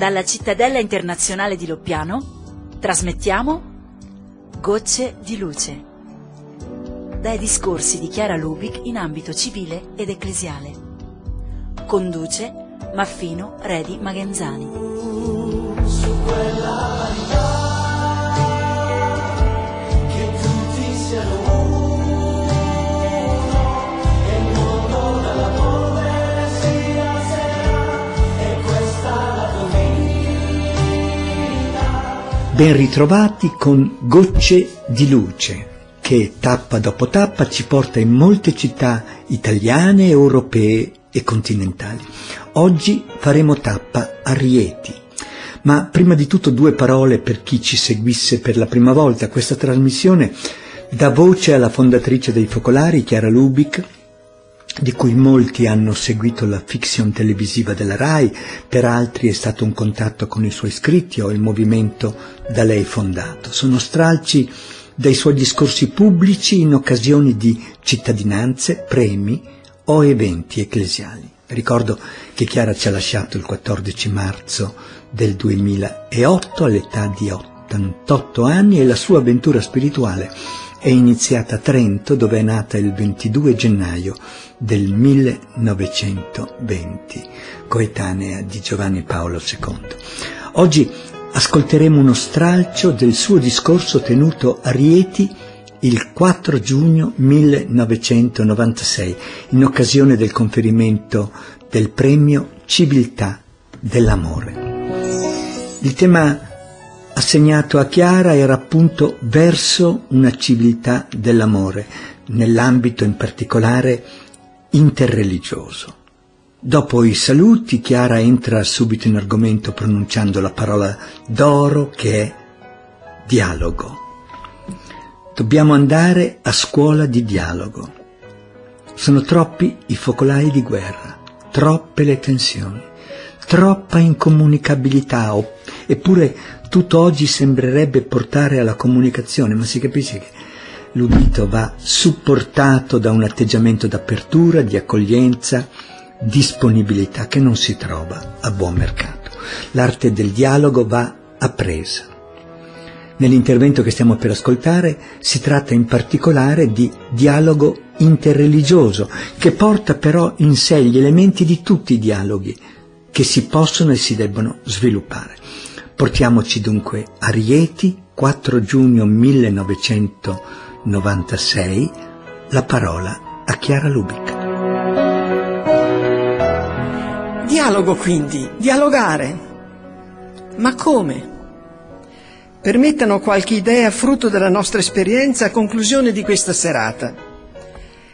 Dalla cittadella internazionale di Loppiano trasmettiamo Gocce di luce. Dai discorsi di Chiara Lubic in ambito civile ed ecclesiale. Conduce Maffino Redi Magenzani. Ben ritrovati con Gocce di luce, che tappa dopo tappa ci porta in molte città italiane, europee e continentali. Oggi faremo tappa a Rieti. Ma prima di tutto due parole per chi ci seguisse per la prima volta. Questa trasmissione dà voce alla fondatrice dei Focolari, Chiara Lubic, di cui molti hanno seguito la fiction televisiva della RAI, per altri è stato un contatto con i suoi scritti o il movimento da lei fondato. Sono stralci dai suoi discorsi pubblici in occasioni di cittadinanze, premi o eventi ecclesiali. Ricordo che Chiara ci ha lasciato il 14 marzo del 2008 all'età di 88 anni e la sua avventura spirituale è iniziata a Trento dove è nata il 22 gennaio del 1920, coetanea di Giovanni Paolo II. Oggi ascolteremo uno stralcio del suo discorso tenuto a Rieti il 4 giugno 1996 in occasione del conferimento del premio Civiltà dell'amore. Il tema assegnato a Chiara era appunto verso una civiltà dell'amore, nell'ambito in particolare interreligioso. Dopo i saluti, Chiara entra subito in argomento pronunciando la parola d'oro che è dialogo. Dobbiamo andare a scuola di dialogo. Sono troppi i focolai di guerra, troppe le tensioni, troppa incomunicabilità, eppure tutto oggi sembrerebbe portare alla comunicazione, ma si capisce che l'udito va supportato da un atteggiamento d'apertura, di accoglienza, disponibilità che non si trova a buon mercato. L'arte del dialogo va appresa. Nell'intervento che stiamo per ascoltare si tratta in particolare di dialogo interreligioso, che porta però in sé gli elementi di tutti i dialoghi che si possono e si debbono sviluppare. Portiamoci dunque a Rieti, 4 giugno 1996, la parola a Chiara Lubic. Dialogo quindi, dialogare. Ma come? Permettano qualche idea frutto della nostra esperienza a conclusione di questa serata.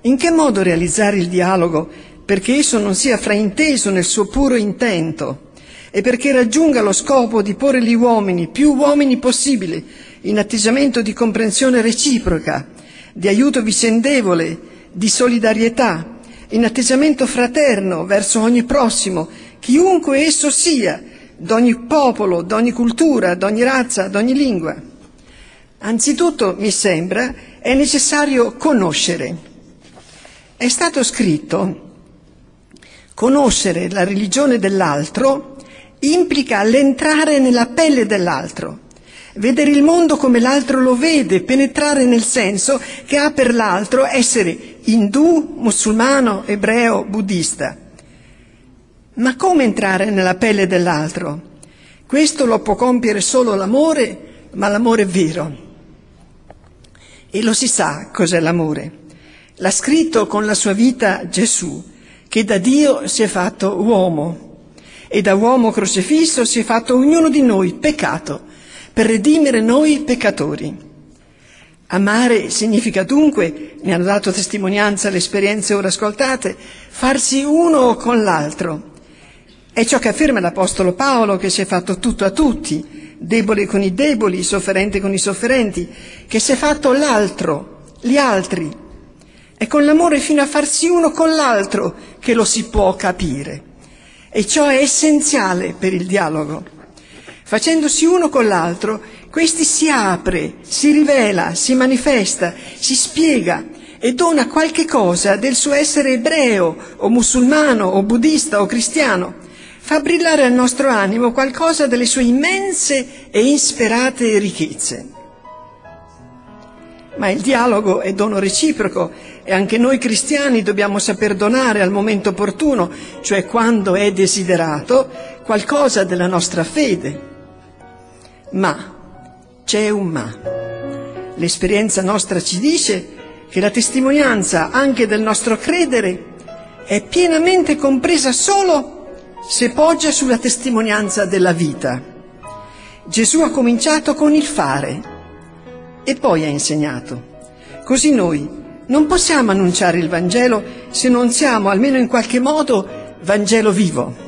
In che modo realizzare il dialogo perché esso non sia frainteso nel suo puro intento e perché raggiunga lo scopo di porre gli uomini, più uomini possibile, in atteggiamento di comprensione reciproca, di aiuto vicendevole, di solidarietà, in atteggiamento fraterno verso ogni prossimo, chiunque esso sia, d'ogni popolo, d'ogni cultura, d'ogni razza, d'ogni lingua. Anzitutto, mi sembra, è necessario conoscere. È stato scritto, conoscere la religione dell'altro implica l'entrare nella pelle dell'altro, vedere il mondo come l'altro lo vede, penetrare nel senso che ha per l'altro essere indù, musulmano, ebreo, buddista. Ma come entrare nella pelle dell'altro? Questo lo può compiere solo l'amore, ma l'amore vero. E lo si sa cos'è l'amore. L'ha scritto con la sua vita Gesù, che da Dio si è fatto uomo e da uomo crocifisso si è fatto ognuno di noi peccato per redimere noi peccatori. Amare significa dunque, ne hanno dato testimonianza le esperienze ora ascoltate, farsi uno con l'altro. È ciò che afferma l'Apostolo Paolo che si è fatto tutto a tutti, debole con i deboli, sofferente con i sofferenti, che si è fatto l'altro, gli altri. È con l'amore fino a farsi uno con l'altro che lo si può capire. E ciò è essenziale per il dialogo. Facendosi uno con l'altro, questi si apre, si rivela, si manifesta, si spiega e dona qualche cosa del suo essere ebreo o musulmano o buddista o cristiano, fa brillare al nostro animo qualcosa delle sue immense e insperate ricchezze. Ma il dialogo è dono reciproco e anche noi cristiani dobbiamo saper donare al momento opportuno, cioè quando è desiderato, qualcosa della nostra fede. Ma, c'è un ma. L'esperienza nostra ci dice che la testimonianza anche del nostro credere è pienamente compresa solo se poggia sulla testimonianza della vita. Gesù ha cominciato con il fare e poi ha insegnato. Così noi non possiamo annunciare il Vangelo se non siamo almeno in qualche modo Vangelo vivo.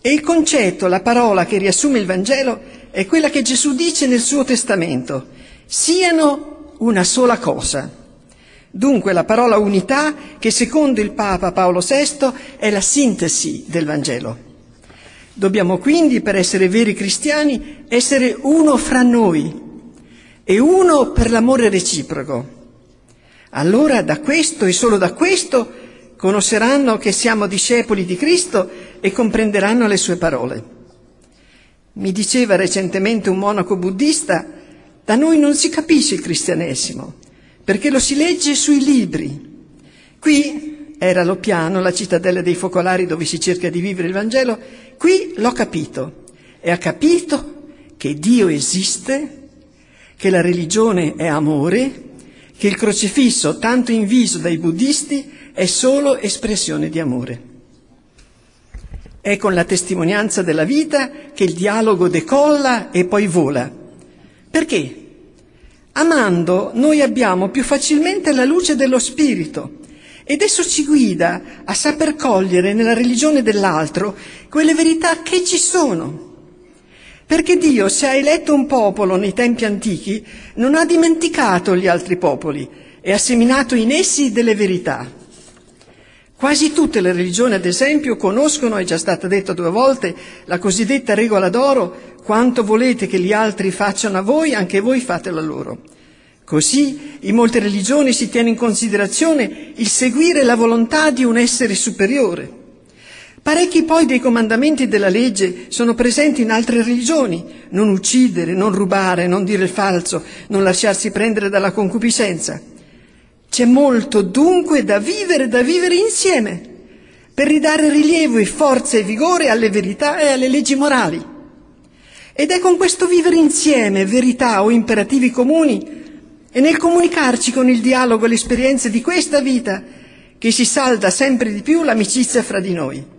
E il concetto, la parola che riassume il Vangelo è quella che Gesù dice nel suo testamento, siano una sola cosa. Dunque la parola unità che secondo il Papa Paolo VI è la sintesi del Vangelo. Dobbiamo quindi, per essere veri cristiani, essere uno fra noi, e uno per l'amore reciproco. Allora da questo e solo da questo conosceranno che siamo discepoli di Cristo e comprenderanno le sue parole. Mi diceva recentemente un monaco buddista, da noi non si capisce il cristianesimo, perché lo si legge sui libri. Qui era Lopiano, la cittadella dei focolari dove si cerca di vivere il Vangelo, qui l'ho capito e ha capito che Dio esiste che la religione è amore, che il crocifisso, tanto inviso dai buddisti, è solo espressione di amore. È con la testimonianza della vita che il dialogo decolla e poi vola. Perché? Amando noi abbiamo più facilmente la luce dello Spirito ed esso ci guida a saper cogliere nella religione dell'altro quelle verità che ci sono perché Dio, se ha eletto un popolo nei tempi antichi, non ha dimenticato gli altri popoli e ha seminato in essi delle verità. Quasi tutte le religioni, ad esempio, conoscono, è già stata detta due volte, la cosiddetta regola d'oro, quanto volete che gli altri facciano a voi, anche voi fatelo a loro. Così in molte religioni si tiene in considerazione il seguire la volontà di un essere superiore. Parecchi poi dei comandamenti della legge sono presenti in altre religioni, non uccidere, non rubare, non dire il falso, non lasciarsi prendere dalla concupiscenza. C'è molto dunque da vivere, da vivere insieme, per ridare rilievo e forza e vigore alle verità e alle leggi morali. Ed è con questo vivere insieme verità o imperativi comuni e nel comunicarci con il dialogo le esperienze di questa vita che si salda sempre di più l'amicizia fra di noi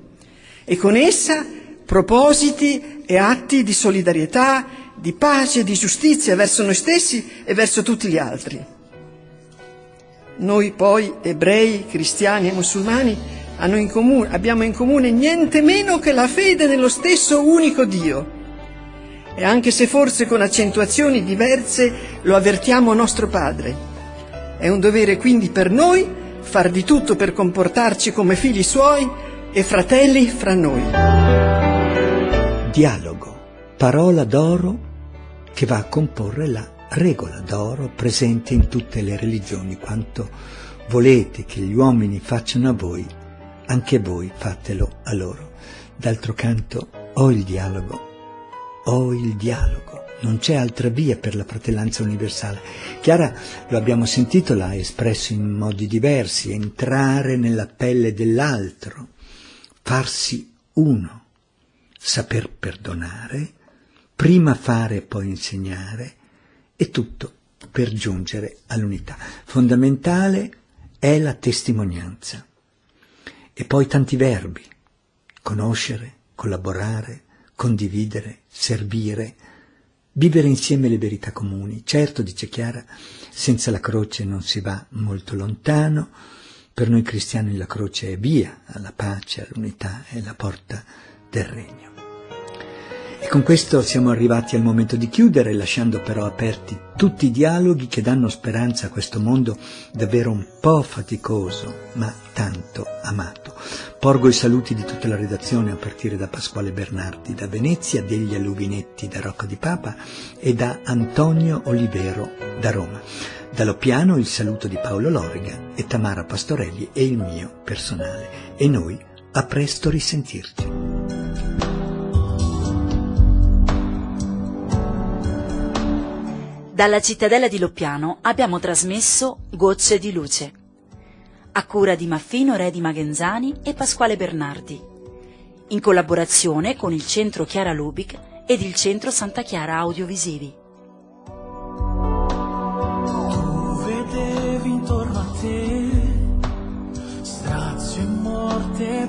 e con essa propositi e atti di solidarietà, di pace, di giustizia verso noi stessi e verso tutti gli altri. Noi poi, ebrei, cristiani e musulmani, in comune, abbiamo in comune niente meno che la fede nello stesso unico Dio. E anche se forse con accentuazioni diverse lo avvertiamo nostro Padre. È un dovere quindi per noi far di tutto per comportarci come figli suoi e fratelli fra noi. Dialogo, parola d'oro che va a comporre la regola d'oro presente in tutte le religioni. Quanto volete che gli uomini facciano a voi, anche voi fatelo a loro. D'altro canto, ho il dialogo, ho il dialogo. Non c'è altra via per la fratellanza universale. Chiara, lo abbiamo sentito, l'ha espresso in modi diversi, entrare nella pelle dell'altro, farsi uno, saper perdonare, prima fare e poi insegnare, e tutto per giungere all'unità. Fondamentale è la testimonianza. E poi tanti verbi, conoscere, collaborare, condividere, servire, vivere insieme le verità comuni. Certo, dice Chiara, senza la croce non si va molto lontano, per noi cristiani la croce è via alla pace, all'unità, è la porta del regno. E con questo siamo arrivati al momento di chiudere, lasciando però aperti tutti i dialoghi che danno speranza a questo mondo davvero un po' faticoso, ma tanto amato. Porgo i saluti di tutta la redazione a partire da Pasquale Bernardi da Venezia, degli Aluvinetti da Rocca di Papa e da Antonio Olivero da Roma. Dallo piano il saluto di Paolo Loriga e Tamara Pastorelli e il mio personale. E noi a presto risentirci. Dalla cittadella di Loppiano abbiamo trasmesso Gocce di luce, a cura di Maffino Redi Magenzani e Pasquale Bernardi, in collaborazione con il Centro Chiara Lubic ed il Centro Santa Chiara Audiovisivi.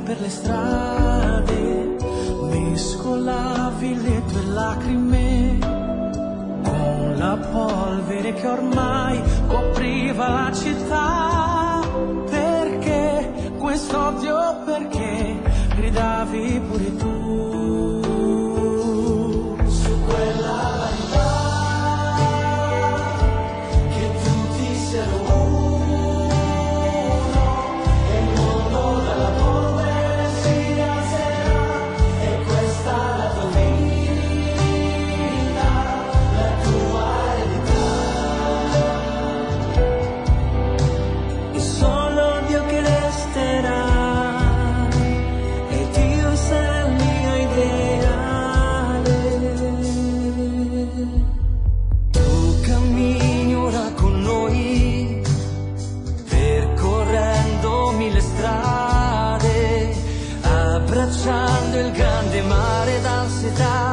Per le strade, mescolavi le tue lacrime con la polvere che ormai copriva la città. Perché questo odio? Perché gridavi pure tu necesitas.